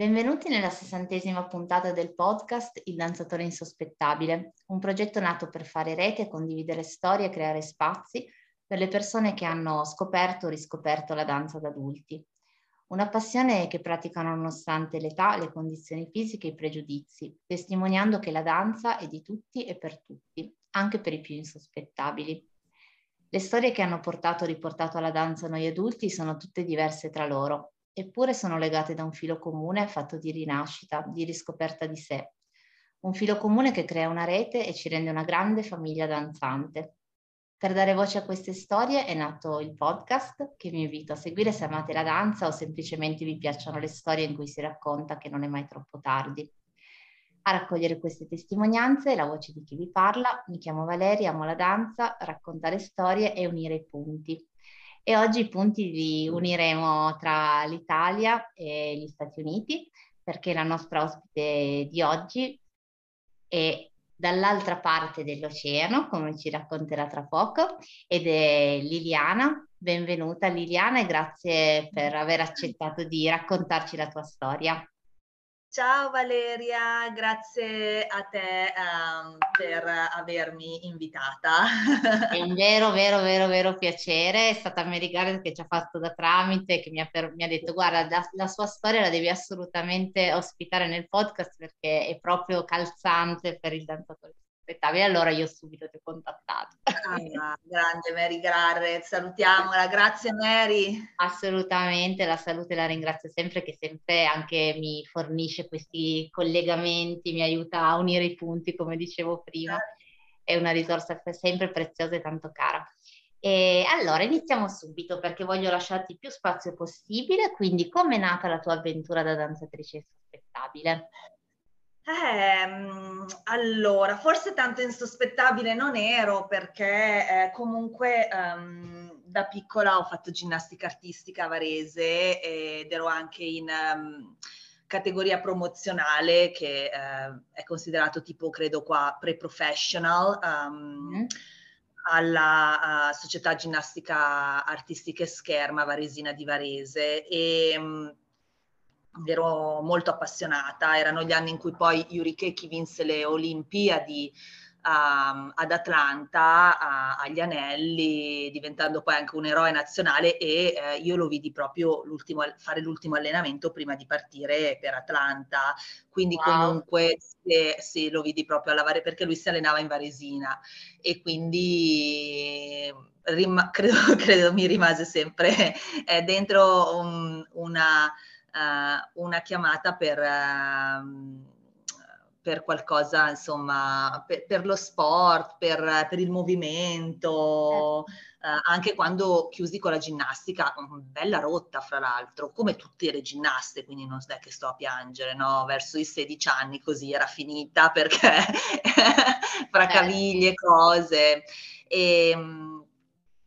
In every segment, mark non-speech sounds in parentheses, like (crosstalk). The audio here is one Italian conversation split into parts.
Benvenuti nella sessantesima puntata del podcast Il danzatore insospettabile, un progetto nato per fare rete, condividere storie e creare spazi per le persone che hanno scoperto o riscoperto la danza da adulti. Una passione che praticano nonostante l'età, le condizioni fisiche e i pregiudizi, testimoniando che la danza è di tutti e per tutti, anche per i più insospettabili. Le storie che hanno portato o riportato alla danza noi adulti sono tutte diverse tra loro, eppure sono legate da un filo comune fatto di rinascita, di riscoperta di sé. Un filo comune che crea una rete e ci rende una grande famiglia danzante. Per dare voce a queste storie è nato il podcast che vi invito a seguire se amate la danza o semplicemente vi piacciono le storie in cui si racconta che non è mai troppo tardi. A raccogliere queste testimonianze la voce di chi vi parla. Mi chiamo Valeria, amo la danza, raccontare storie e unire i punti e oggi i punti li uniremo tra l'Italia e gli Stati Uniti perché la nostra ospite di oggi è dall'altra parte dell'oceano, come ci racconterà tra poco, ed è Liliana. Benvenuta Liliana e grazie per aver accettato di raccontarci la tua storia. Ciao Valeria, grazie a te um, per avermi invitata. È un vero, vero, vero, vero piacere. È stata Mary Garrett che ci ha fatto da tramite, che mi ha, per, mi ha detto guarda, la, la, sua storia la devi assolutamente ospitare nel podcast perché è proprio calzante per il danzatore aspettavi, allora io subito ti ho contattato. Ah, grande Mary Garrett, salutiamola, grazie Mary. Assolutamente, la salute la ringrazio sempre che sempre anche mi fornisce questi collegamenti, mi aiuta a unire i punti come dicevo prima, è una risorsa sempre preziosa e tanto cara. E allora iniziamo subito perché voglio lasciarti più spazio possibile, quindi come è nata la tua avventura da danzatrice insospettabile? Eh, allora, forse tanto insospettabile non ero perché eh, comunque um, da piccola ho fatto ginnastica artistica a Varese ed ero anche in um, categoria promozionale che uh, è considerato tipo, credo qua, pre-professional. Um, mm. alla uh, Società Ginnastica Artistica e Scherma Varesina di Varese e um, ero molto appassionata, erano gli anni in cui poi Yuri Keki vinse le Olimpiadi um, ad Atlanta a, agli anelli, diventando poi anche un eroe nazionale e eh, io lo vidi proprio l'ultimo, fare l'ultimo allenamento prima di partire per Atlanta, quindi wow. comunque sì, sì, lo vidi proprio alla Varesina perché lui si allenava in Varesina. E quindi rim- (laughs) credo, credo, mi rimase sempre eh, dentro un, una uh, una chiamata per, uh, per qualcosa, insomma, per, per lo sport, per, per il movimento. Uh, anche quando chiusi con la ginnastica, bella rotta fra l'altro, come tutte le ginnaste, quindi non è che sto a piangere, no? Verso i 16 anni così era finita perché (laughs) fra certo. caviglie, e cose. E, ehm,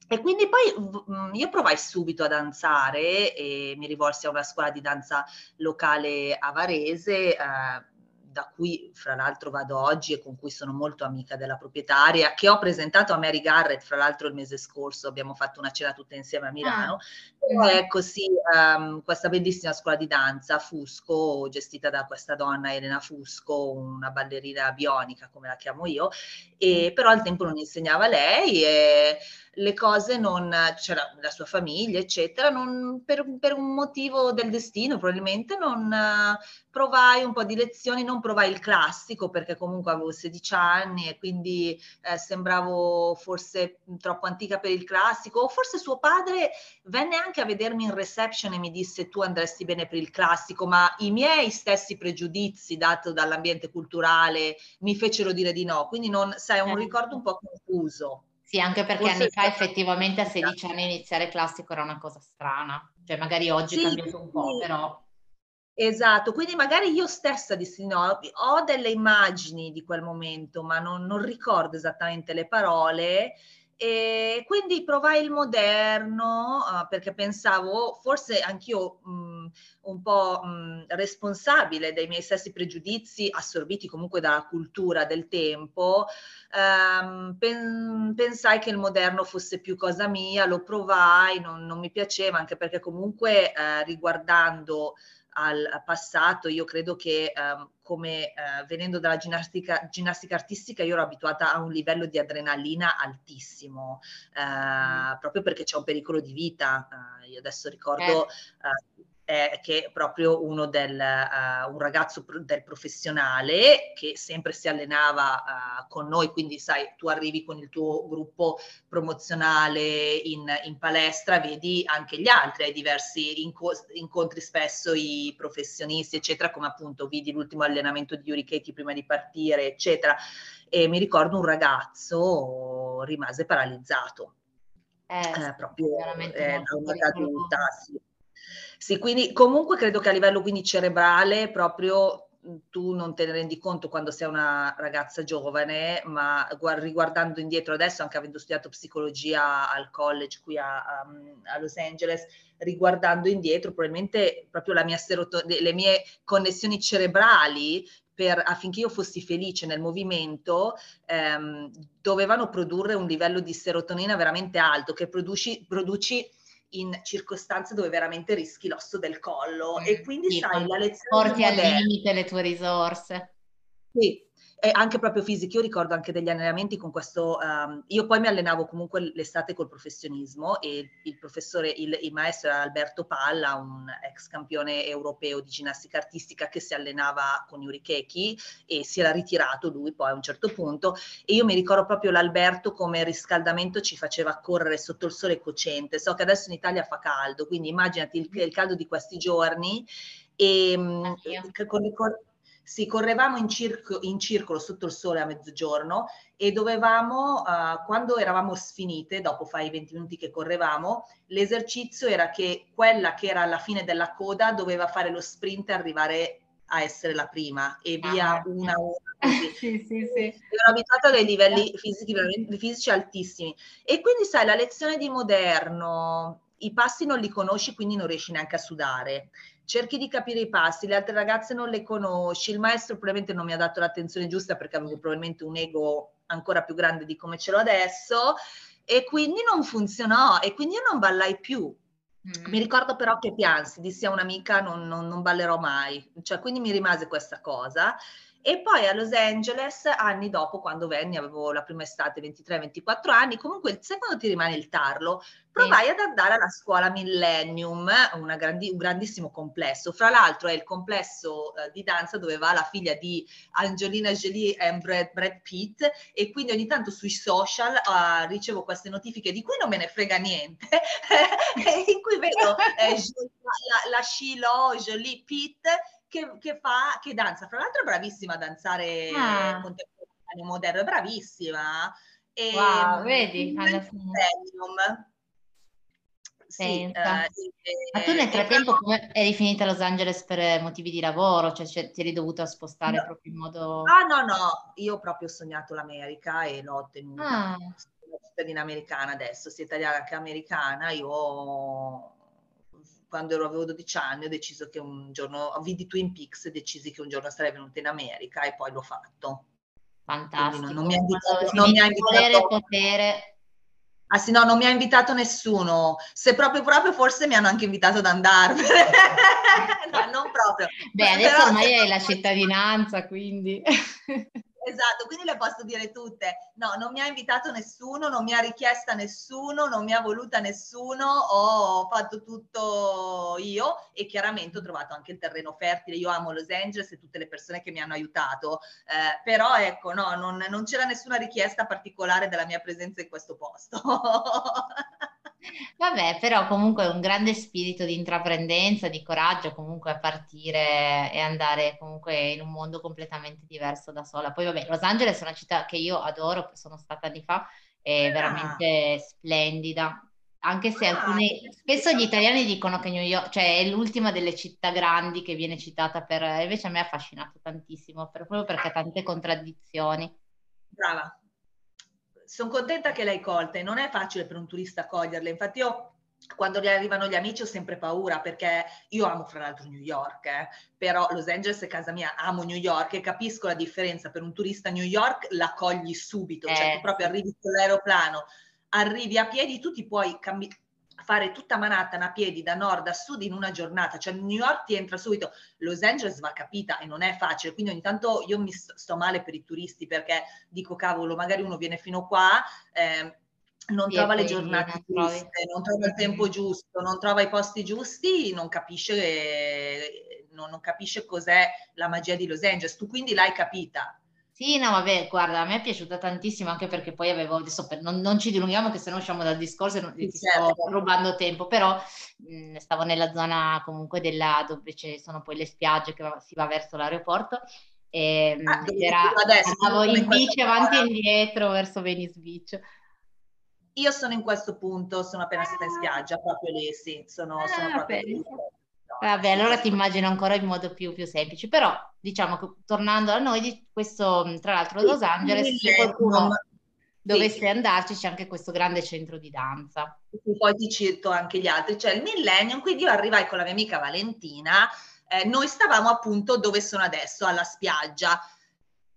e quindi poi mhmm, io provai subito a danzare e mi rivolsi a una scuola di danza locale a Varese, eh, da cui fra l'altro vado oggi e con cui sono molto amica della proprietaria, che ho presentato a Mary Garrett, fra l'altro il mese scorso abbiamo fatto una cena tutte insieme a Milano. Ah. È così um, questa bellissima scuola di danza, Fusco, gestita da questa donna Elena Fusco, una ballerina bionica come la chiamo io, e però al tempo non insegnava lei e le cose non, c'era la sua famiglia, eccetera, non, per, per, un motivo del destino probabilmente non provai un po' di lezioni, non provai il classico perché comunque avevo 16 anni e quindi eh, sembravo forse troppo antica per il classico o forse suo padre venne anche a vedermi in reception e mi disse tu andresti bene per il classico, ma i miei stessi pregiudizi dato dall'ambiente culturale mi fecero dire di no, quindi non, sai, è un certo. ricordo un po' confuso. Sì, anche perché Forse anni fa effettivamente a 16 anni iniziare classico era una cosa strana, cioè magari oggi sì, è cambiato un po', però... Esatto, quindi magari io stessa dissi no, ho delle immagini di quel momento, ma non, non ricordo esattamente le parole e quindi provai il moderno uh, perché pensavo, forse anch'io mh, um, un po' um, responsabile dei miei stessi pregiudizi, assorbiti comunque dalla cultura del tempo, um, pen- pensai che il moderno fosse più cosa mia, lo provai, non, non mi piaceva, anche perché comunque uh, riguardando al passato, io credo che um, come uh, venendo dalla ginnastica, ginnastica, artistica io ero abituata a un livello di adrenalina altissimo, uh, mm. proprio perché c'è un pericolo di vita. Uh, io adesso ricordo eh eh, che è proprio uno del, uh, un ragazzo pro- del professionale che sempre si allenava uh, con noi, quindi sai, tu arrivi con il tuo gruppo promozionale in, in palestra, vedi anche gli altri, hai diversi inco- incontri spesso i professionisti, eccetera, come appunto vidi l'ultimo allenamento di Yuri Katie prima di partire, eccetera. E mi ricordo un ragazzo rimase paralizzato. Eh, eh, proprio eh, da una caduta, sì sì, quindi comunque credo che a livello quindi cerebrale proprio tu non te ne rendi conto quando sei una ragazza giovane, ma riguardando indietro adesso, anche avendo studiato psicologia al college qui a, a, Los Angeles, riguardando indietro, probabilmente proprio la mia seroto- le mie connessioni cerebrali per, affinché io fossi felice nel movimento, ehm, dovevano produrre un livello di serotonina veramente alto, che produci, produci in circostanze dove veramente rischi l'osso del collo. Mm, e quindi sì, sai la lezione porti al limite le tue risorse. Sì, e anche proprio fisico. Io ricordo anche degli allenamenti con questo. Um, io poi mi allenavo comunque l'estate col professionismo e il professore, il, il, maestro era Alberto Palla, un ex campione europeo di ginnastica artistica che si allenava con Yuri Keki e si era ritirato lui poi a un certo punto. E io mi ricordo proprio l'Alberto come riscaldamento ci faceva correre sotto il sole cocente. So che adesso in Italia fa caldo, quindi immaginati il, il caldo di questi giorni. E, con, con, sì, correvamo in, circo, in, circolo sotto il sole a mezzogiorno e dovevamo, uh, quando eravamo sfinite, dopo fai 20 minuti che correvamo, l'esercizio era che quella che era alla fine della coda doveva fare lo sprint e arrivare a essere la prima e via ah, una a una. (laughs) sì, sì, sì. Ero abituata a dei livelli fisici, fisici altissimi. E quindi, sai, la lezione di moderno, i passi non li conosci, quindi non riesci neanche a sudare cerchi di capire i passi, le altre ragazze non le conosci, il maestro probabilmente non mi ha dato l'attenzione giusta perché avevo probabilmente un ego ancora più grande di come ce l'ho adesso e quindi non funzionò e quindi io non ballai più. Mm. Mi ricordo però che piansi, dissi a un'amica non, non, non ballerò mai, cioè quindi mi rimase questa cosa e poi a Los Angeles, anni dopo, quando venni, avevo la prima estate, 23-24 anni, comunque sai quando ti rimane il tarlo, provai sì. ad andare alla scuola Millennium, grandi, un grandissimo complesso. Fra l'altro è il complesso eh, di danza dove va la figlia di Angelina Jolie e Brad, Brad Pitt e quindi ogni tanto sui social uh, ricevo queste notifiche di cui non me ne frega niente, (laughs) in cui vedo eh, (laughs) la, la Shiloh, Jolie Pitt che, che, fa, che danza. Fra l'altro è bravissima a danzare ah. contemporaneo moderno, è bravissima. E, wow, vedi? Alla fine. Sì, eh, Ma tu nel frattempo come eri finita a Los Angeles per motivi di lavoro? Cioè, cioè ti eri dovuta spostare no. proprio in modo... Ah no, no, io proprio ho sognato l'America e l'ho ottenuta. Ah. Sono cittadina americana adesso, sia italiana che americana. Io quando ero, avevo 12 anni ho deciso che un giorno, vidi Twin Peaks e decisi che un giorno sarei venuta in America e poi l'ho fatto. Fantastico. Non, non, mi ha invitato, non mi ha invitato potere. Ah sì, no, non mi ha invitato nessuno. Se proprio proprio forse mi hanno anche invitato ad andarmene. (laughs) no, non proprio. Beh, adesso Però, ormai hai la cittadinanza, quindi... Esatto, quindi le posso dire tutte. No, non mi ha invitato nessuno, non mi ha richiesta nessuno, non mi ha voluta nessuno, ho fatto tutto io e chiaramente ho trovato anche il terreno fertile. Io amo Los Angeles e tutte le persone che mi hanno aiutato, eh, però ecco, no, non, non c'era nessuna richiesta particolare della mia presenza in questo posto. (laughs) Vabbè, però comunque un grande spirito di intraprendenza, di coraggio comunque a partire e andare comunque in un mondo completamente diverso da sola. Poi vabbè, Los Angeles è una città che io adoro, che sono stata anni fa, è ah. veramente splendida. Anche se ah, alcuni, spesso gli italiani dicono che New York, cioè è l'ultima delle città grandi che viene citata per, invece a me ha affascinato tantissimo, proprio perché ha tante contraddizioni. Brava, sono contenta che l'hai colta e non è facile per un turista coglierle. Infatti io quando gli arrivano gli amici ho sempre paura perché io amo fra l'altro New York, eh, però Los Angeles è casa mia, amo New York e capisco la differenza per un turista a New York, la cogli subito, cioè eh. cioè tu proprio arrivi con l'aeroplano, arrivi a piedi, tu ti puoi cambi- fare tutta Manhattan a piedi da nord a sud in una giornata, cioè New York ti entra subito, Los Angeles va capita e non è facile, quindi ogni tanto io mi sto, male per i turisti perché dico cavolo, magari uno viene fino qua, eh, non sì, trova le giornate giuste, non trova il tempo giusto, non trova i posti giusti, non capisce, non, non capisce cos'è la magia di Los Angeles. Tu quindi l'hai capita. Sì, no, vabbè, guarda, a me è piaciuta tantissimo anche perché poi avevo, adesso per, non, non, ci dilunghiamo che se no usciamo dal discorso e non, ti certo. sto rubando tempo, però mh, stavo nella zona comunque della, dove ci sono poi le spiagge che va, si va verso l'aeroporto e ah, era, adesso, andavo in bici avanti e indietro verso Venice Beach io sono in questo punto, sono appena stata in spiaggia, proprio lì, sì, sono, ah, sono proprio lì. Vabbè, allora ti immagino ancora in modo più, più semplice, però diciamo che tornando a noi, questo tra l'altro Los Angeles, se qualcuno dovesse sì. andarci c'è anche questo grande centro di danza. Poi ti cito anche gli altri, c'è il Millennium, quindi io arrivai con la mia amica Valentina, eh, noi stavamo appunto dove sono adesso, alla spiaggia,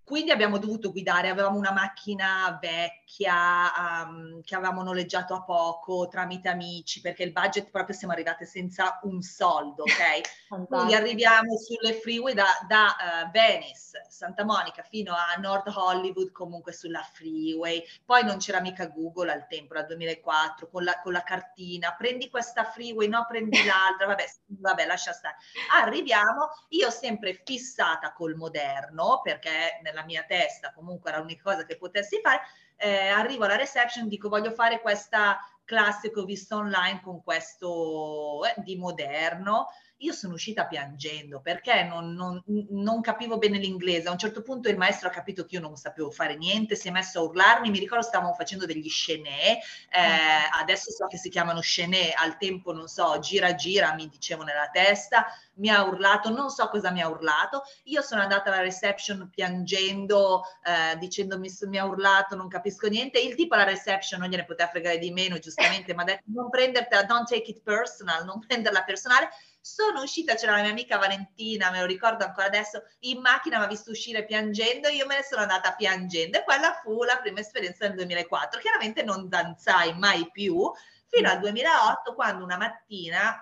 quindi abbiamo dovuto guidare, avevamo una macchina vecchia um, che avevamo noleggiato a poco tramite amici perché il budget proprio siamo arrivate senza un soldo, ok? (laughs) Quindi arriviamo sulle freeway da, da uh, Venice, Santa Monica fino a North Hollywood comunque sulla freeway, poi non c'era mica Google al tempo, dal 2004, con la, con la cartina, prendi questa freeway, no prendi (laughs) l'altra, vabbè, vabbè lascia stare. Arriviamo, io sempre fissata col moderno perché nella mia testa, comunque era l'unica cosa che potessi fare, eh, arrivo alla reception, dico voglio fare questa classe che ho visto online con questo eh, di moderno, io sono uscita piangendo perché non, non, non, capivo bene l'inglese. A un certo punto il maestro ha capito che io non sapevo fare niente, si è messo a urlarmi. Mi ricordo stavamo facendo degli scenè, eh, ah. adesso so che si chiamano scenè, al tempo non so, gira gira mi dicevo nella testa, mi ha urlato, non so cosa mi ha urlato. Io sono andata alla reception piangendo, eh, dicendomi mi ha urlato, non capisco niente. Il tipo alla reception non gliene poteva fregare di meno, giustamente, (laughs) mi ha detto non prendertela, don't take it personal, non (laughs) prenderla personale sono uscita, c'era la mia amica Valentina, me lo ricordo ancora adesso, in macchina mi ha visto uscire piangendo, io me ne sono andata piangendo e quella fu la prima esperienza del 2004. Chiaramente non danzai mai più fino al 2008 quando una mattina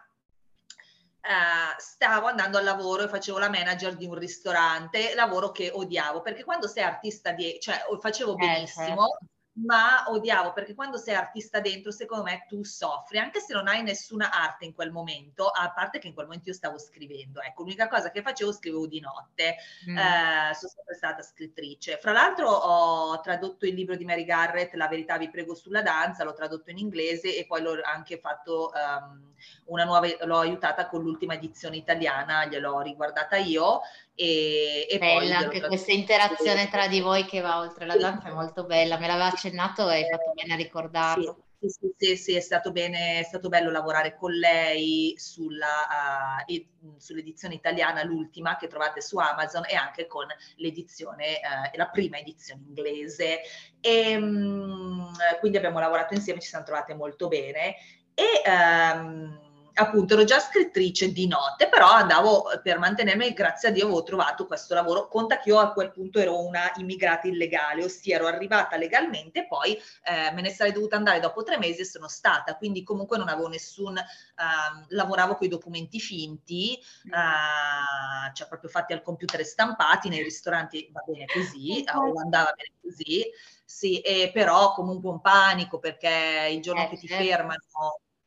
Uh, stavo andando al lavoro e facevo la manager di un ristorante, lavoro che odiavo, perché quando sei artista di, cioè facevo benissimo, eh, ma odiavo perché quando sei artista dentro, secondo me tu soffri, anche se non hai nessuna arte in quel momento, a parte che in quel momento io stavo scrivendo. Ecco, l'unica cosa che facevo scrivevo di notte, mm. eh, sono sempre stata scrittrice. Fra l'altro ho tradotto il libro di Mary Garrett, La verità vi prego sulla danza, l'ho tradotto in inglese e poi l'ho anche fatto um, una nuova, l'ho aiutata con l'ultima edizione italiana, gliel'ho riguardata io e, e bella anche questa interazione tra di voi che va oltre la danza è molto bella, me l'aveva accennato e hai fatto bene a ricordarlo. Sì, sì, sì, sì, è, stato bene, è stato bello lavorare con lei sulla, uh, sull'edizione italiana, l'ultima che trovate su Amazon e anche con l'edizione, uh, la prima edizione inglese. E, um, quindi abbiamo lavorato insieme, ci siamo trovate molto bene e um, appunto ero già scrittrice di notte, però andavo per mantenermi, grazie a Dio avevo trovato questo lavoro. Conta che io a quel punto ero una immigrata illegale, ossia ero arrivata legalmente, poi eh, me ne sarei dovuta andare dopo tre mesi e sono stata, quindi comunque non avevo nessun, uh, lavoravo con i documenti finti, uh, cioè proprio fatti al computer e stampati, nei ristoranti va bene così, (laughs) o andava bene così, sì, però comunque un panico perché il giorno eh, che ti certo. fermano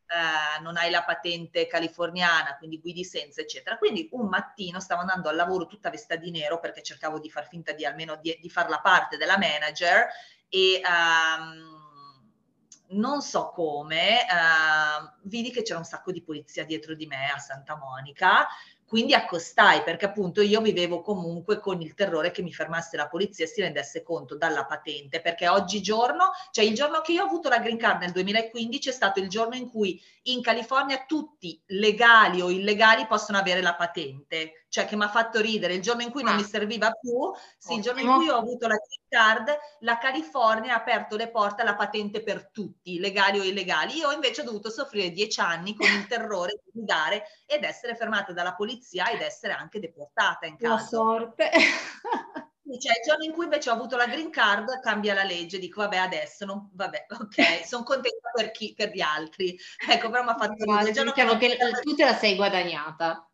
eh, non hai la patente californiana, quindi guidi senza, eccetera. Quindi un mattino stavo andando al lavoro tutta vestita di nero perché cercavo di far finta di almeno di, di far parte della manager e um, non so come, uh, vidi che c'era un sacco di polizia dietro di me a Santa Monica quindi accostai perché appunto io vivevo comunque con il terrore che mi fermasse la polizia e si rendesse conto dalla patente, perché oggigiorno, cioè il giorno che io ho avuto la green card nel 2015 è stato il giorno in cui in California tutti legali o illegali possono avere la patente cioè che mi ha fatto ridere, il giorno in cui ah. non mi serviva più, sì, il giorno in cui ho avuto la green card, la California ha aperto le porte alla patente per tutti, legali o illegali. Io invece ho dovuto soffrire dieci anni con il terrore di guidare ed essere fermata dalla polizia ed essere anche deportata in caso. La sorte. Cioè, il giorno in cui invece ho avuto la green card cambia la legge, dico vabbè adesso, non, vabbè, (laughs) ok, sono contenta per chi, per gli altri. (laughs) Ecco, però mi ha fatto ridere. Diciamo che, che tu te la sei guadagnata.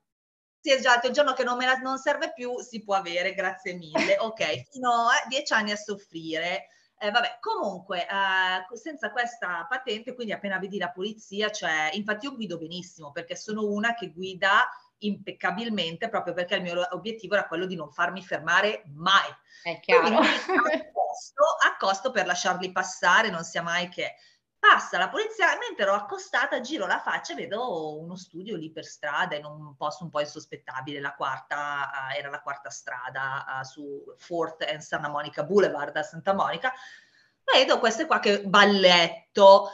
Sì, esatto, il giorno che non me la non serve più si può avere, grazie mille. Ok, (laughs) fino a dieci anni a soffrire. Eh, vabbè, comunque, eh, senza questa patente, quindi appena vedi la polizia, cioè, infatti io guido benissimo perché sono una che guida impeccabilmente proprio perché il mio obiettivo era quello di non farmi fermare mai. È chiaro. Accosto, accosto per lasciarli passare, non sia mai che Passa la polizia, mentre ero accostata, giro la faccia e vedo uno studio lì per strada in un posto un po' insospettabile, la quarta, uh, era la quarta strada uh, su Fourth and Santa Monica Boulevard a Santa Monica. Vedo queste qua che balletto,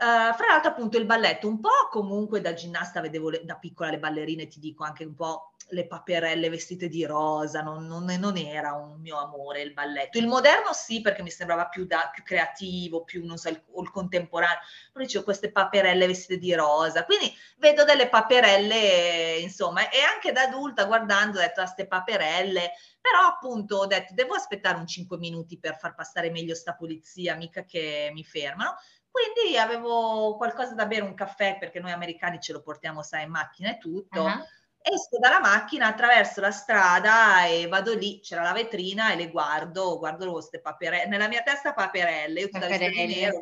Uh, fra l'altro appunto il balletto, un po' comunque da ginnasta vedevo le, da piccola le ballerine, ti dico anche un po' le paperelle vestite di rosa, non, non, non, era un mio amore il balletto. Il moderno sì, perché mi sembrava più, da, più creativo, più, non so, il, il contemporaneo, però dicevo queste paperelle vestite di rosa, quindi vedo delle paperelle, insomma, e anche da adulta guardando ho detto a ah, ste paperelle, però appunto ho detto devo aspettare un 5 minuti per far passare meglio sta polizia, mica che mi fermano. Quindi avevo qualcosa da bere, un caffè, perché noi americani ce lo portiamo, sai, in macchina e tutto. Uh-huh. Esco dalla macchina, attraverso la strada e vado lì, c'era la vetrina e le guardo, guardo queste paperelle, nella mia testa paperelle, io tutta vestita di nero,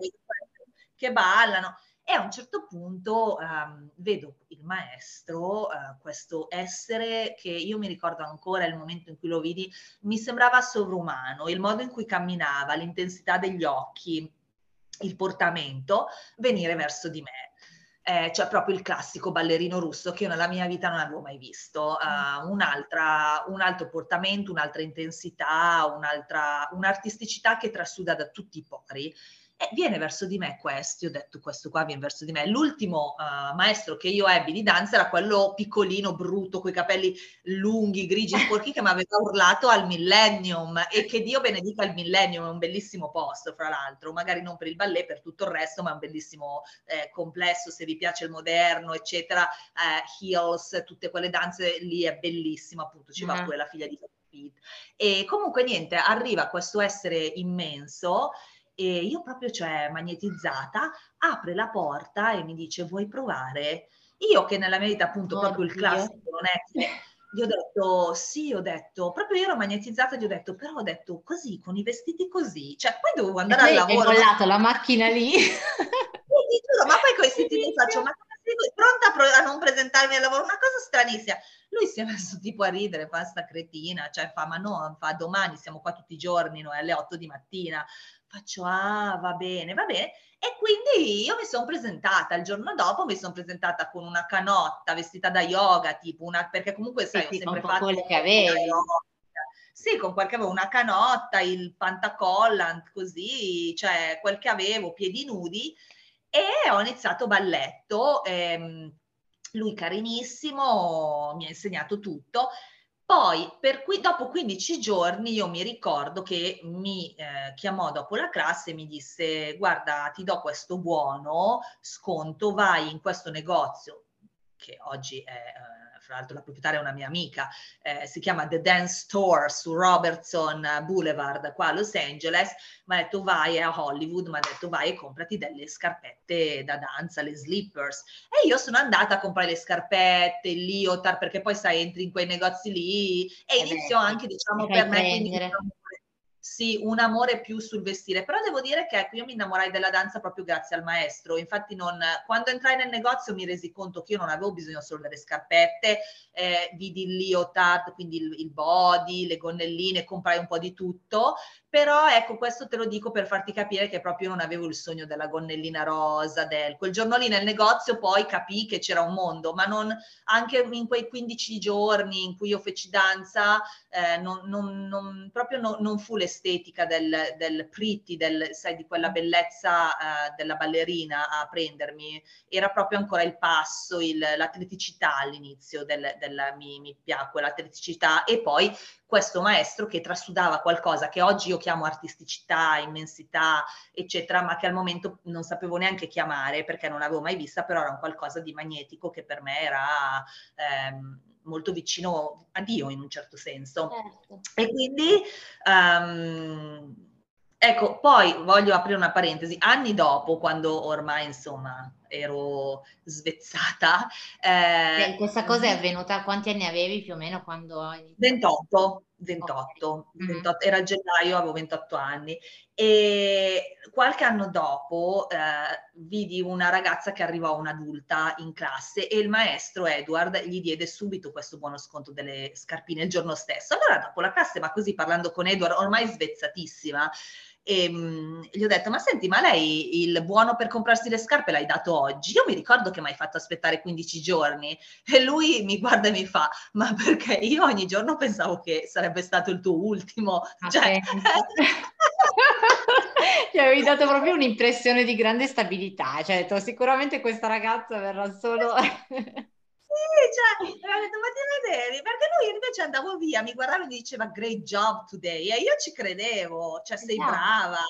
che ballano. E a un certo punto um, vedo il maestro, uh, questo essere che io mi ricordo ancora il momento in cui lo vidi, mi sembrava sovrumano, il modo in cui camminava, l'intensità degli occhi, il portamento, venire verso di me. Eh, cioè proprio il classico ballerino russo che io nella mia vita non avevo mai visto, uh, un'altra, un altro portamento, un'altra intensità, un'altra, un'artisticità che trasuda da tutti i pori e viene verso di me questo, io ho detto questo qua viene verso di me. L'ultimo uh, maestro che io ebbi di danza era quello piccolino, brutto, con i capelli lunghi, grigi, sporchi, che mi aveva urlato al Millennium e che Dio benedica il Millennium, è un bellissimo posto, fra l'altro, magari non per il ballet, per tutto il resto, ma è un bellissimo eh, complesso, se vi piace il moderno, eccetera, eh, heels, tutte quelle danze lì è bellissimo, appunto, ci va mm. pure la figlia di Pete. E comunque niente, arriva questo essere immenso e io proprio, cioè, magnetizzata, apre la porta e mi dice vuoi provare? Io che nella mia vita appunto Oddio. proprio il classico non è che gli ho detto sì, ho detto, proprio io ero magnetizzata, gli ho detto, però ho detto così, con i vestiti così, cioè poi dovevo andare al lavoro. Hai bollato la macchina lì. (laughs) giuro, ma poi con i siti lì faccio, ma pronta a non presentarmi al lavoro, una cosa stranissima. Lui si è messo tipo a ridere, fa sta cretina, cioè fa, ma no, fa domani, siamo qua tutti i giorni, noi alle 8 di mattina. Faccio, ah, va bene, va bene. E quindi io mi sono presentata, il giorno dopo mi sono presentata con una canotta vestita da yoga, tipo una, perché comunque sai, sì, ho sempre fatto... Quello che avevi. Sì, con quel che avevo, una canotta, il pantacollant, così, cioè quel che avevo, piedi nudi, e ho iniziato balletto. Ehm, lui carinissimo, mi ha insegnato tutto. Poi, cui, dopo 15 giorni, io mi ricordo che mi eh, chiamò dopo la classe e mi disse: Guarda, ti do questo buono sconto, vai in questo negozio che oggi è. Eh, fra l'altro la proprietaria è una mia amica, eh, si chiama The Dance Store su Robertson Boulevard qua a Los Angeles, mi ha detto vai a Hollywood, mi ha detto vai e comprati delle scarpette da danza, le slippers. E io sono andata a comprare le scarpette, il leotard, perché poi sai, entri in quei negozi lì e eh inizio anche, diciamo, per me, quindi, sì, un amore più sul vestire, però devo dire che ecco, io mi innamorai della danza proprio grazie al maestro, infatti non, quando entrai nel negozio mi resi conto che io non avevo bisogno solo delle scarpette, eh, vidi il leotard, quindi il, il body, le gonnelline, comprai un po' di tutto, però ecco questo te lo dico per farti capire che proprio non avevo il sogno della gonnellina rosa, del quel giorno lì nel negozio poi capì che c'era un mondo, ma non anche in quei 15 giorni in cui io feci danza, eh, non, non, non, proprio non, fu l'estetica del, del pretty, del, sai, di quella bellezza eh, della ballerina a prendermi, era proprio ancora il passo, il, l'atleticità all'inizio del, del mi, mi piacque l'atleticità. E poi questo maestro che trasudava qualcosa che oggi io chiamo artisticità, immensità, eccetera, ma che al momento non sapevo neanche chiamare perché non l'avevo mai vista, però era un qualcosa di magnetico che per me era ehm, molto vicino a Dio in un certo senso. Certo. E quindi um, Ecco, poi voglio aprire una parentesi. Anni dopo, quando ormai insomma ero svezzata. Eh, questa cosa è avvenuta, quanti anni avevi più o meno quando hai 28, 28, okay. 28 mm-hmm. era gennaio, avevo 28 anni e qualche anno dopo eh, vidi una ragazza che arrivò un'adulta in classe e il maestro Edward gli diede subito questo buono sconto delle scarpine il giorno stesso. Allora dopo la classe, ma così parlando con Edward, ormai svezzatissima, e mh, gli ho detto, ma senti, ma lei il buono per comprarsi le scarpe l'hai dato oggi? Io mi ricordo che mi hai fatto aspettare 15 giorni (laughs) e lui mi guarda e mi fa, ma perché io ogni giorno pensavo che sarebbe stato il tuo ultimo. Ah, cioè... (laughs) Ti avevi dato proprio un'impressione di grande stabilità, cioè detto, sicuramente questa ragazza verrà solo... (laughs) Cioè, ho detto, ma ti vedevi? Perché lui invece andavo via, mi guardava e mi diceva great job today e io ci credevo, cioè sei esatto. brava,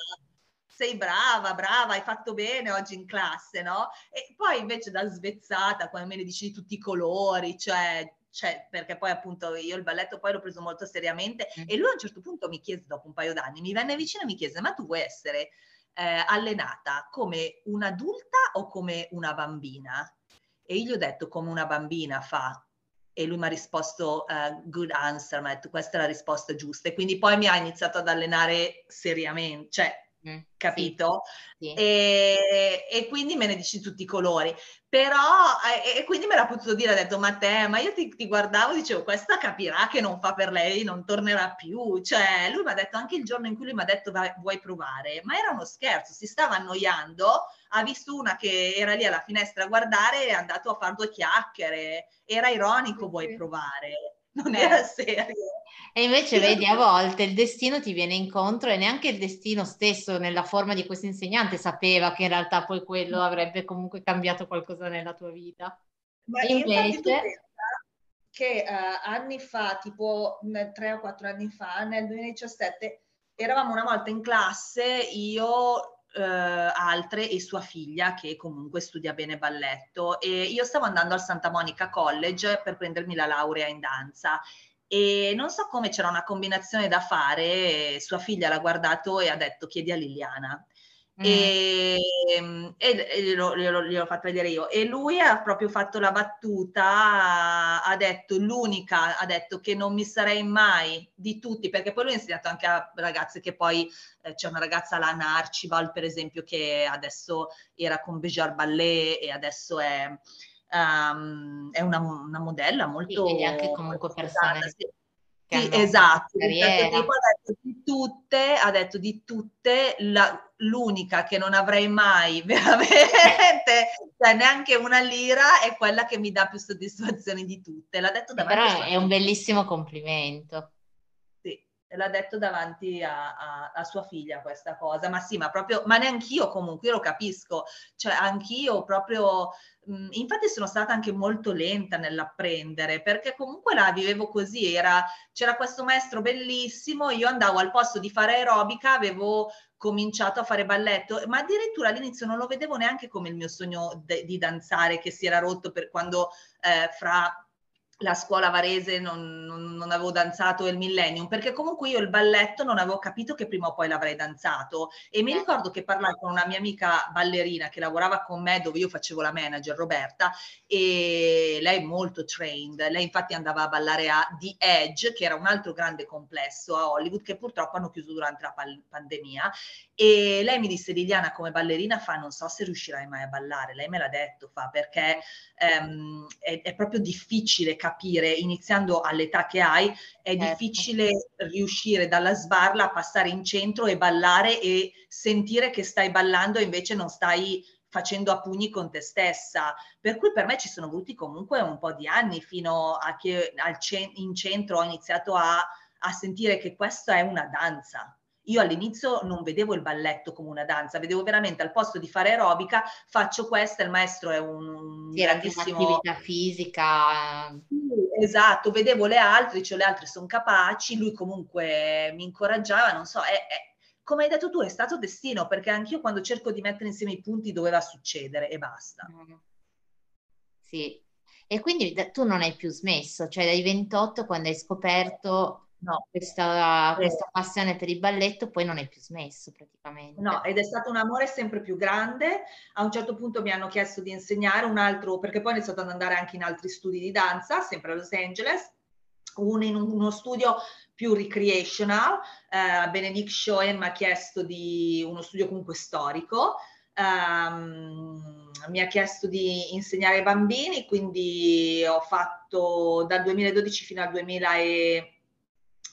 sei brava, brava, hai fatto bene oggi in classe, no? E poi invece da svezzata, quando me ne dici tutti i colori, cioè, cioè, perché poi appunto io il balletto poi l'ho preso molto seriamente mm. e lui a un certo punto mi chiese, dopo un paio d'anni, mi venne vicino e mi chiese, ma tu vuoi essere eh, allenata come un'adulta o come una bambina? E io gli ho detto come una bambina fa. E lui mi ha risposto uh, good answer, mi questa è la risposta giusta. E quindi poi mi ha iniziato ad allenare seriamente, cioè Mm, capito? Sì, sì. E, e, quindi me ne dici tutti i colori. Però, e, e quindi me l'ha potuto dire, ha detto, ma te, ma io ti, ti guardavo, dicevo, questa capirà che non fa per lei, non tornerà più. Cioè, lui mi ha detto, anche il giorno in cui lui mi ha detto, vuoi provare? Ma era uno scherzo, si stava annoiando, ha visto una che era lì alla finestra a guardare e è andato a fare due chiacchiere. Era ironico, vuoi provare? Non (laughs) era serio. E invece vedi, a volte il destino ti viene incontro e neanche il destino stesso nella forma di questo insegnante sapeva che in realtà poi quello avrebbe comunque cambiato qualcosa nella tua vita. Ma invece che uh, anni fa, tipo tre o quattro anni fa, nel 2017, eravamo una volta in classe, io, uh, altre e sua figlia che comunque studia bene balletto e io stavo andando al Santa Monica College per prendermi la laurea in danza e non so come c'era una combinazione da fare, sua figlia l'ha guardato e ha detto chiedi a Liliana. Mm. E, e, e glielo, glielo, glielo, fatto vedere io e lui ha proprio fatto la battuta ha detto l'unica ha detto che non mi sarei mai di tutti perché poi lui ha insegnato anche a ragazze che poi eh, c'è una ragazza Lana Archibald per esempio che adesso era con Bejar Ballet e adesso è um, è una, una, modella molto... Sì, anche comunque persone... Sì. Sì, esatto, ha detto di tutte, ha detto di tutte, la, l'unica che non avrei mai (laughs) veramente, cioè neanche una lira, è quella che mi dà più soddisfazioni di tutte. L'ha detto davanti Però è un bellissimo complimento. L'ha detto davanti a, a, a, sua figlia questa cosa, ma sì, ma proprio, ma neanch'io comunque, io lo capisco, cioè anch'io proprio infatti sono stata anche molto lenta nell'apprendere perché comunque la vivevo così, era, c'era questo maestro bellissimo, io andavo al posto di fare aerobica, avevo cominciato a fare balletto, ma addirittura all'inizio non lo vedevo neanche come il mio sogno de- di danzare che si era rotto per quando eh, fra la scuola varese non, non, non, avevo danzato il millennium, perché comunque io il balletto non avevo capito che prima o poi l'avrei danzato. E mi certo. ricordo che parlai con una mia amica ballerina che lavorava con me, dove io facevo la manager, Roberta, e lei è molto trained. Lei infatti andava a ballare a The Edge, che era un altro grande complesso a Hollywood, che purtroppo hanno chiuso durante la pandemia. E lei mi disse, Liliana, come ballerina fa, non so se riuscirai mai a ballare. Lei me l'ha detto, fa, perché ehm, è, è, proprio difficile capire, iniziando all'età che hai, è certo. difficile riuscire dalla sbarla a passare in centro e ballare e sentire che stai ballando e invece non stai facendo a pugni con te stessa. Per cui per me ci sono voluti comunque un po' di anni fino a che al ce- in centro ho iniziato a, a sentire che questa è una danza io all'inizio non vedevo il balletto come una danza, vedevo veramente al posto di fare aerobica faccio questa, il maestro è un sì, grandissimo... attività fisica. esatto, vedevo le altre, cioè le altre sono capaci, lui comunque mi incoraggiava, non so, è, è, come hai detto tu è stato destino, perché anch'io quando cerco di mettere insieme i punti doveva succedere e basta. Mm. Sì, e quindi tu non hai più smesso, cioè dai 28 quando hai scoperto no. questa, questa passione per il balletto poi non è più smesso praticamente. No, ed è stato un amore sempre più grande. A un certo punto mi hanno chiesto di insegnare un altro, perché poi ho iniziato ad andare anche in altri studi di danza, sempre a Los Angeles, uno in uno studio più recreational. Uh, Benedict Schoen mi ha chiesto di uno studio comunque storico. Um, mi ha chiesto di insegnare ai bambini, quindi ho fatto dal 2012 fino al 2000 e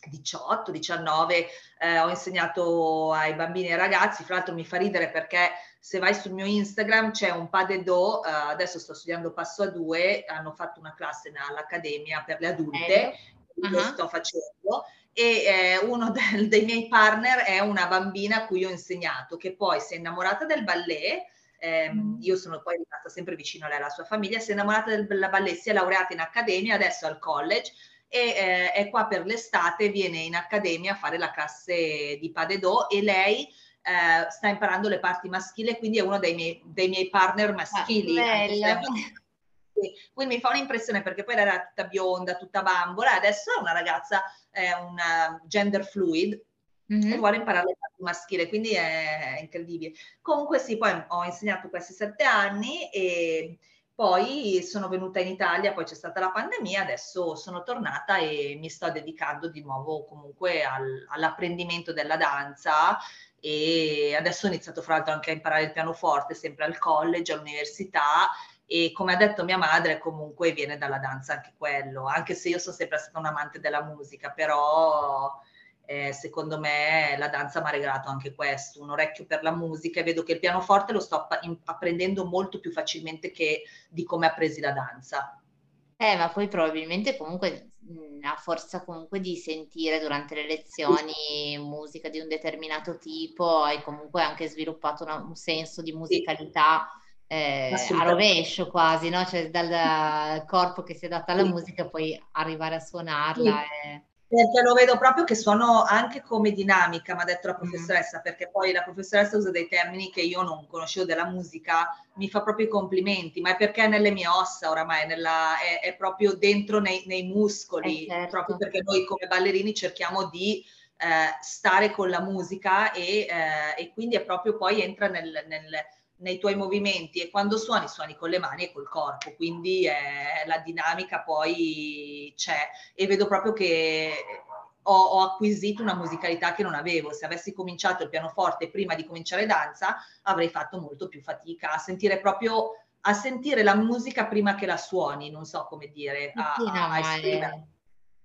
18, 19, eh, ho insegnato ai bambini e ai ragazzi, fra l'altro mi fa ridere perché se vai sul mio Instagram c'è un pas de do, eh, adesso sto studiando passo a due, hanno fatto una classe all'Accademia per le adulte, uh-huh. lo sto facendo, e eh, uno (laughs) del, dei miei partner è una bambina a cui ho insegnato, che poi si è innamorata del ballet, ehm, mm. io sono poi rimasta sempre vicino a lei e alla sua famiglia, si è innamorata del ballet, si è laureata in accademia, adesso al college, e eh, è qua per l'estate, viene in accademia a fare la classe di Padedo e lei eh, sta imparando le parti maschili, quindi è uno dei miei, dei miei partner ah, maschili. Ah, quindi mi fa un'impressione perché poi era tutta bionda, tutta bambola, adesso è una ragazza, è una gender fluid, Mm-hmm. e vuole imparare le parti maschili, quindi è incredibile. Comunque sì, poi ho insegnato questi sette anni e poi sono venuta in Italia, poi c'è stata la pandemia, adesso sono tornata e mi sto dedicando di nuovo comunque al, all'apprendimento della danza e adesso ho iniziato fra l'altro anche a imparare il pianoforte, sempre al college, all'università e come ha detto mia madre comunque viene dalla danza anche quello, anche se io sono sempre stata un amante della musica, però eh, secondo me la danza mi ha regalato anche questo, un orecchio per la musica e vedo che il pianoforte lo sto apprendendo molto più facilmente che di come appresi la danza. Eh, ma poi probabilmente comunque a forza comunque di sentire durante le lezioni musica di un determinato tipo, hai comunque anche sviluppato una, un senso di musicalità eh, a rovescio quasi, no? Cioè dal (laughs) corpo che si adatta alla musica poi arrivare a suonarla. Sì. E perché lo vedo proprio che suono anche come dinamica, mi ha detto la mm. professoressa, mm. perché poi la professoressa usa dei termini che io non conoscevo della musica, mi fa proprio i complimenti, ma è perché è nelle mie ossa oramai, nella, è, è, proprio dentro nei, nei muscoli, eh certo. proprio perché noi come ballerini cerchiamo di eh, stare con la musica e, eh, e, quindi è proprio poi entra nel, nel nei tuoi movimenti e quando suoni suoni con le mani e col corpo, quindi eh, la dinamica poi c'è e vedo proprio che ho, ho, acquisito una musicalità che non avevo. Se avessi cominciato il pianoforte prima di cominciare danza avrei fatto molto più fatica a sentire proprio a sentire la musica prima che la suoni, non so come dire, a, sì, no, a esprimere.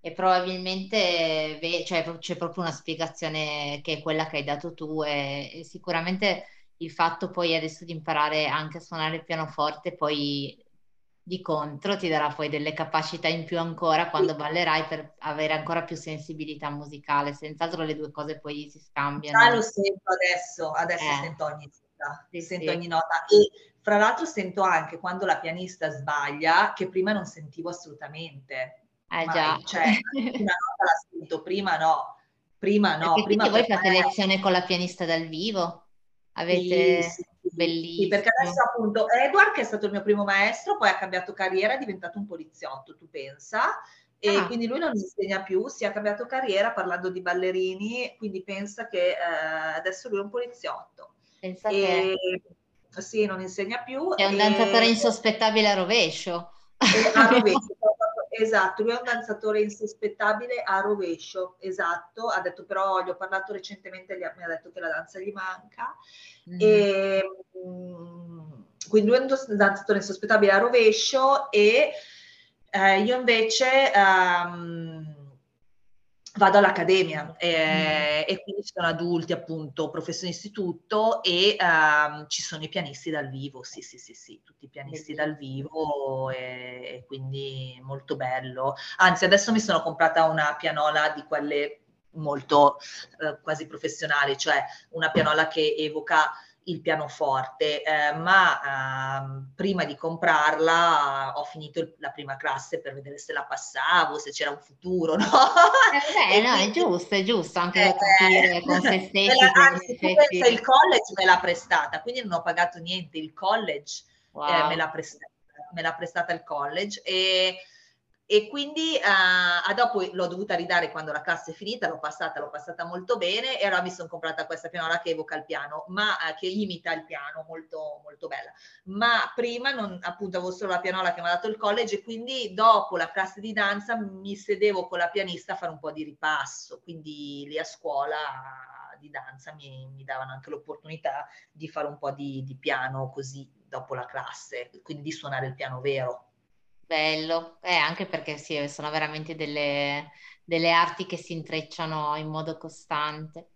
E probabilmente cioè, c'è proprio una spiegazione che è quella che hai dato tu e, e sicuramente il fatto poi adesso di imparare anche a suonare il pianoforte poi di contro ti darà poi delle capacità in più ancora quando ballerai per avere ancora più sensibilità musicale. Senz'altro le due cose poi si scambiano. Ah, lo sento adesso, adesso eh. sento ogni nota, sì, sento sì. ogni nota. E fra l'altro sento anche quando la pianista sbaglia, che prima non sentivo assolutamente. Eh mai. già. Cioè, una (laughs) nota la sento, prima no. Prima no. Perché prima voi fate lezione con la pianista dal vivo? Avete sì, sì, bellissimo. Sì, perché adesso appunto Edward, che è stato il mio primo maestro, poi ha cambiato carriera, è diventato un poliziotto, tu pensa. E ah. quindi lui non insegna più, si è cambiato carriera parlando di ballerini, quindi pensa che eh, adesso lui è un poliziotto. Pensa e, che... Sì, non insegna più. È un danzatore insospettabile a rovescio. a rovescio. (laughs) esatto, lui è un danzatore insospettabile a rovescio, esatto, ha detto però, gli ho parlato recentemente, mi ha detto che la danza gli manca, mm. e, mm, quindi lui è un danzatore insospettabile a rovescio e eh, io invece... Um, vado all'accademia eh, mm. e quindi ci sono adulti appunto, professionisti tutto e um, ci sono i pianisti dal vivo, sì sì sì sì, tutti i pianisti dal vivo e, e quindi molto bello. Anzi adesso mi sono comprata una pianola di quelle molto eh, quasi professionali, cioè una pianola che evoca il pianoforte, eh, ma eh, prima di comprarla ho finito il, la prima classe per vedere se la passavo, se c'era un futuro, (laughs) no? Eh, beh, no, è giusto, è giusto anche da capire eh, con se (laughs) stessi. La, anzi, pensa, il college me l'ha prestata, quindi non ho pagato niente, il college eh, wow. me, l'ha prestata, me l'ha prestata il college e e quindi uh, dopo l'ho dovuta ridare quando la classe è finita, l'ho passata, l'ho passata molto bene e allora mi sono comprata questa pianola che evoca il piano, ma uh, che imita il piano, molto, molto bella. Ma prima non, appunto avevo solo la pianola che mi ha dato il college e quindi dopo la classe di danza mi sedevo con la pianista a fare un po' di ripasso, quindi lì a scuola di danza mi, mi davano anche l'opportunità di fare un po' di, di piano così dopo la classe, quindi di suonare il piano vero. Bello, eh, anche perché sì, sono veramente delle, delle arti che si intrecciano in modo costante.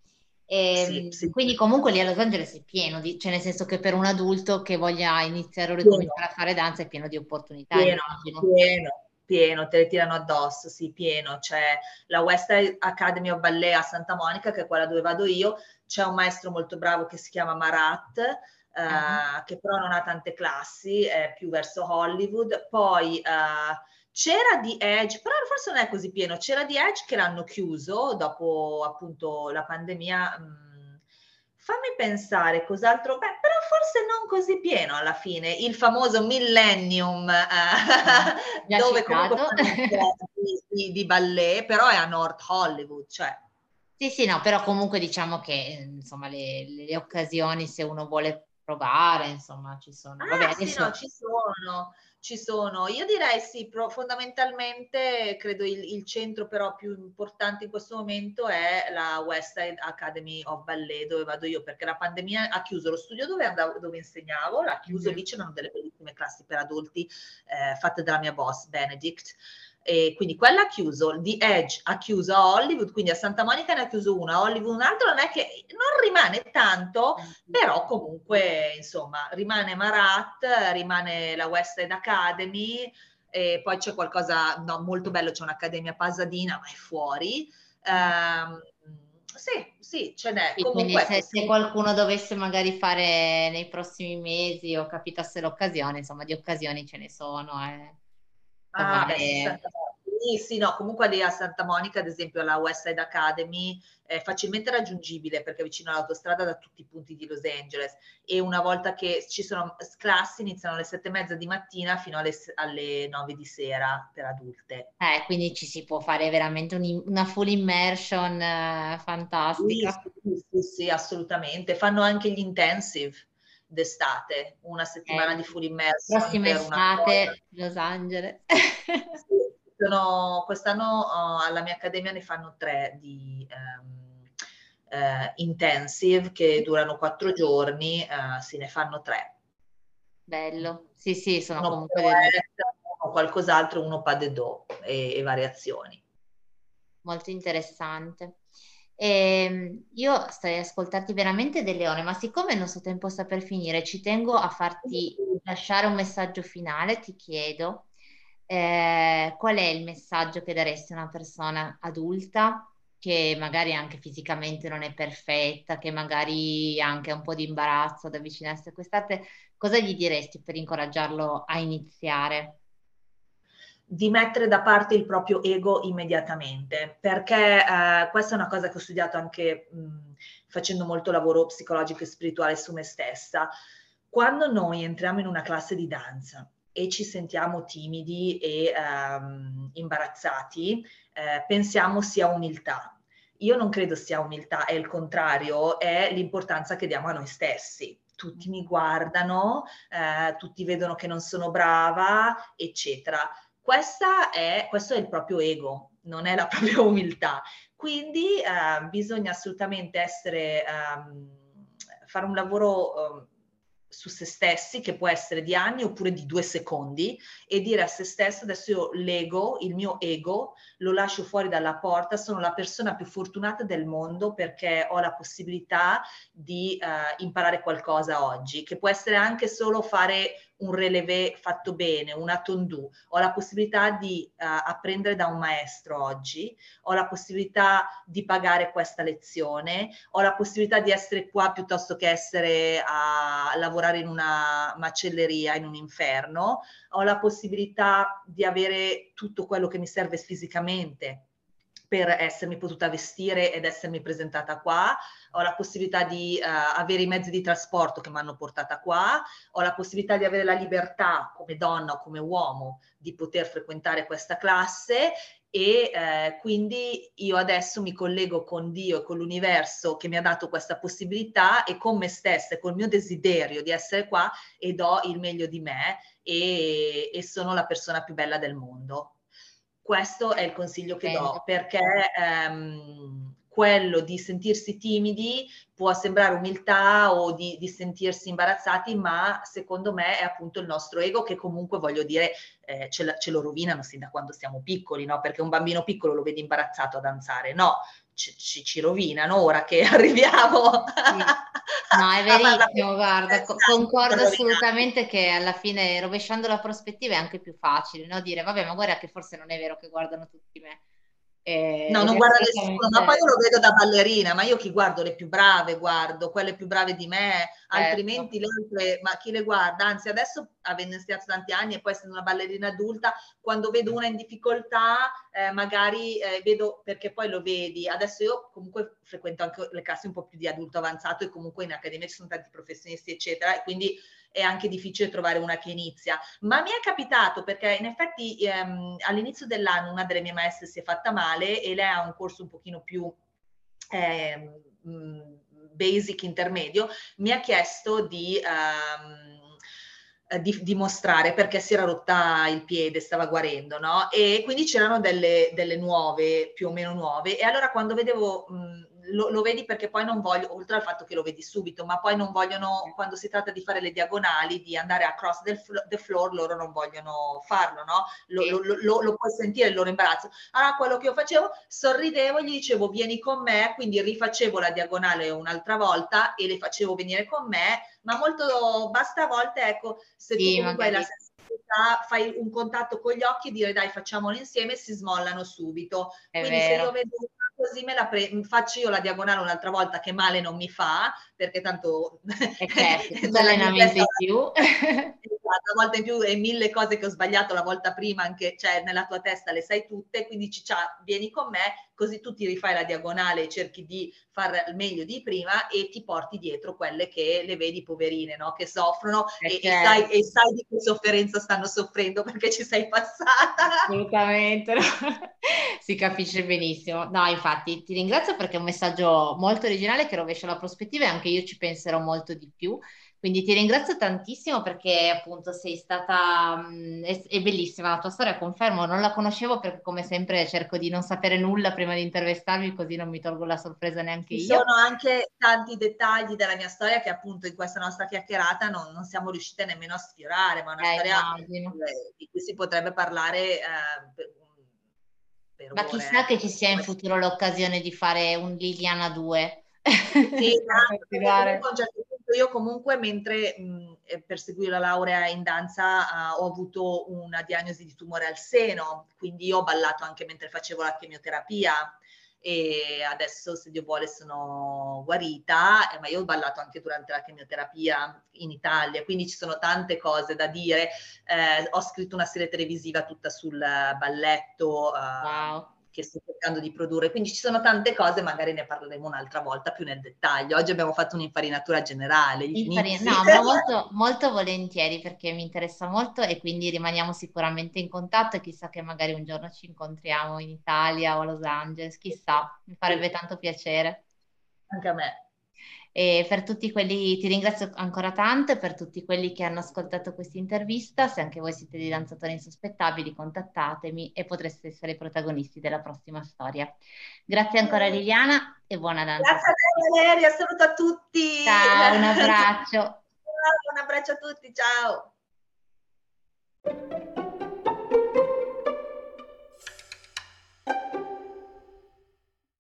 E, sì, ehm, sì. Quindi comunque lì a Los Angeles è pieno di, cioè nel senso che per un adulto che voglia iniziare o ricominciare a fare danza è pieno di opportunità. Pieno, pieno, pieno, te le tirano addosso, sì, pieno. C'è la West Academy of Ballet a Santa Monica, che è quella dove vado io, c'è un maestro molto bravo che si chiama Marat, uh-huh. che però non ha tante classi, è più verso Hollywood. Poi uh, c'era di Edge, però forse non è così pieno, c'era di Edge che l'hanno chiuso dopo appunto la pandemia. Mh, mm, fammi pensare cos'altro, beh, però forse non così pieno alla fine, il famoso Millennium, eh, dove citato. comunque di, di, di ballet, però è a North Hollywood, cioè sì, sì, no, però comunque diciamo che insomma le, le, occasioni, se uno vuole provare, insomma, ci sono. Ah, Vabbè, sì, adesso... no, ci sono, ci sono. Io direi sì, pro, fondamentalmente credo il, il, centro però più importante in questo momento è la West Side Academy of Ballet, dove vado io, perché la pandemia ha chiuso lo studio dove, andavo, dove insegnavo, l'ha chiuso, mm-hmm. lì c'erano delle bellissime classi per adulti eh, fatte dalla mia boss, Benedict e quindi quella ha chiuso, The Edge ha chiuso a Hollywood, quindi a Santa Monica ne ha chiuso una, a Hollywood un altro, non è che non rimane tanto, però comunque insomma rimane Marat, rimane la West Side Academy, e poi c'è qualcosa no, molto bello, c'è un'accademia Pasadina, ma è fuori. Um, sì, sì, ce n'è. Sì, quindi se, se, qualcuno dovesse magari fare nei prossimi mesi o capitasse l'occasione, insomma di occasioni ce ne sono. Eh. Ah, beh, sì, sì, no, comunque lì a Santa Monica, ad esempio, alla West Side Academy è facilmente raggiungibile perché è vicino all'autostrada da tutti i punti di Los Angeles e una volta che ci sono classi iniziano alle sette e mezza di mattina fino alle, alle nove di sera per adulte. Eh, quindi ci si può fare veramente un, una full immersion eh, fantastica. Sì, sì, sì, assolutamente. Fanno anche gli intensive d'estate, una settimana eh, di full immersion. Prossima estate, Los Angeles. (laughs) Sono, quest'anno uh, alla mia accademia ne fanno tre di um, uh, intensive che durano quattro giorni, uh, se ne fanno tre. Bello, sì sì, sono uno comunque... Uno qualcos'altro, uno pas de dos e, e variazioni. Molto interessante. E ehm, io stai a ascoltarti veramente delle ore, ma siccome il nostro tempo sta per finire, ci tengo a farti lasciare un messaggio finale, ti chiedo eh, qual è il messaggio che daresti a una persona adulta che magari anche fisicamente non è perfetta, che magari ha anche un po' di imbarazzo ad avvicinarsi a quest'arte, cosa gli diresti per incoraggiarlo a iniziare? Di mettere da parte il proprio ego immediatamente, perché eh, questa è una cosa che ho studiato anche mh, facendo molto lavoro psicologico e spirituale su me stessa. Quando noi entriamo in una classe di danza e ci sentiamo timidi e um, imbarazzati, eh, pensiamo sia umiltà. Io non credo sia umiltà, è il contrario, è l'importanza che diamo a noi stessi tutti mi guardano, eh, tutti vedono che non sono brava, eccetera È, questo è il proprio ego, non è la (laughs) propria umiltà. Quindi eh, bisogna assolutamente essere, um, fare un lavoro um, su se stessi, che può essere di anni oppure di due secondi, e dire a se stesso, adesso io l'ego, il mio ego, lo lascio fuori dalla porta, sono la persona più fortunata del mondo perché ho la possibilità di uh, imparare qualcosa oggi, che può essere anche solo fare un relevé fatto bene, una tondu, ho la possibilità di uh, apprendere da un maestro oggi, ho la possibilità di pagare questa lezione, ho la possibilità di essere qua piuttosto che essere a lavorare in una macelleria, in un inferno, ho la possibilità di avere tutto quello che mi serve fisicamente per essermi potuta vestire ed essermi presentata qua, ho la possibilità di uh, avere i mezzi di trasporto che mi hanno portata qua, ho la possibilità di avere la libertà come donna o come uomo di poter frequentare questa classe e eh, quindi io adesso mi collego con Dio e con l'universo che mi ha dato questa possibilità e con me stessa e col mio desiderio di essere qua e do il meglio di me e, e sono la persona più bella del mondo questo è il consiglio che do, perché ehm, quello di sentirsi timidi può sembrare umiltà o di, di, sentirsi imbarazzati, ma secondo me è appunto il nostro ego che comunque voglio dire eh, ce, ce, lo rovinano sin da quando siamo piccoli, no? Perché un bambino piccolo lo vedi imbarazzato a danzare, no, ci, ci, ci rovinano ora che (laughs) arriviamo. Sì. No, è (laughs) verissimo, guarda, co- concordo assolutamente che alla fine rovesciando la prospettiva è anche più facile, no? Dire, vabbè, ma guarda che forse non è vero che guardano tutti me eh, no, non guarda nessuno, ma poi io lo vedo da ballerina, ma io chi guardo le più brave, guardo quelle più brave di me, certo. altrimenti le altre, ma chi le guarda? Anzi, adesso avendo iniziato tanti anni e poi essendo una ballerina adulta, quando vedo una in difficoltà, eh, magari eh, vedo perché poi lo vedi. Adesso io comunque frequento anche le classi un po' più di adulto avanzato e comunque in accademia ci sono tanti professionisti, eccetera, e quindi è anche difficile trovare una che inizia. Ma mi è capitato perché in effetti ehm, all'inizio dell'anno una delle mie maestre si è fatta male e lei ha un corso un pochino più... Eh, basic intermedio, mi ha chiesto di um, di, di, mostrare perché si era rotta il piede, stava guarendo, no? E quindi c'erano delle, delle nuove, più o meno nuove. E allora quando vedevo mh, lo, lo, vedi perché poi non voglio, oltre al fatto che lo vedi subito, ma poi non vogliono, quando si tratta di fare le diagonali, di andare across the, the floor, loro non vogliono farlo, no? Lo, lo, lo, lo, puoi sentire il loro imbarazzo. Allora quello che io facevo, sorridevo, gli dicevo vieni con me, quindi rifacevo la diagonale un'altra volta e le facevo venire con me, ma molto, basta a volte, ecco, se sì, tu comunque hai la sensibilità, fai un contatto con gli occhi e dire dai facciamolo insieme, si smollano subito. È quindi vero. se io vedo così me la pre- faccio io la diagonale un'altra volta che male non mi fa, perché tanto... E certo, (laughs) allenamento in più. Una volta in più e mille cose che ho sbagliato la volta prima, anche cioè, nella tua testa le sai tutte, quindi ciccia, vieni con me, così tu ti rifai la diagonale e cerchi di fare il meglio di prima e ti porti dietro quelle che le vedi poverine, no? che soffrono e, certo. e, sai, e, sai, di che sofferenza stanno soffrendo perché ci sei passata. (laughs) Assolutamente, no? (laughs) si capisce benissimo. No, infatti ti ringrazio perché è un messaggio molto originale che rovescia la prospettiva e anche io ci penserò molto di più. Quindi ti ringrazio tantissimo perché appunto sei stata, mh, è, è, bellissima la tua storia, confermo, non la conoscevo perché come sempre cerco di non sapere nulla prima di intervistarmi così non mi tolgo la sorpresa neanche Ci io. Ci sono anche tanti dettagli della mia storia che appunto in questa nostra chiacchierata non, non siamo riuscite nemmeno a sfiorare, ma è una eh, storia immagino. di cui si potrebbe parlare eh, per, per Ma ore. chissà che ci sia in futuro l'occasione di fare un Liliana 2. Sì, (laughs) esatto, io comunque mentre mh, eh, per seguire la laurea in danza uh, ho avuto una diagnosi di tumore al seno, quindi ho ballato anche mentre facevo la chemioterapia e adesso se Dio vuole sono guarita, eh, ma io ho ballato anche durante la chemioterapia in Italia, quindi ci sono tante cose da dire. Eh, ho scritto una serie televisiva tutta sul balletto. Uh, wow che sto cercando di produrre. Quindi ci sono tante cose, magari ne parleremo un'altra volta più nel dettaglio. Oggi abbiamo fatto un'infarinatura generale. Infarina, no, ma molto, molto volentieri perché mi interessa molto e quindi rimaniamo sicuramente in contatto e chissà che magari un giorno ci incontriamo in Italia o a Los Angeles, chissà, mi farebbe tanto piacere. Anche a me. E per tutti quelli, ti ringrazio ancora tanto e per tutti quelli che hanno ascoltato questa intervista, se anche voi siete dei danzatori insospettabili, contattatemi e potreste essere i protagonisti della prossima storia. Grazie ancora Liliana e buona danza. Grazie a te Valeria, saluto a tutti. Ciao, un abbraccio. (laughs) un abbraccio a tutti, ciao.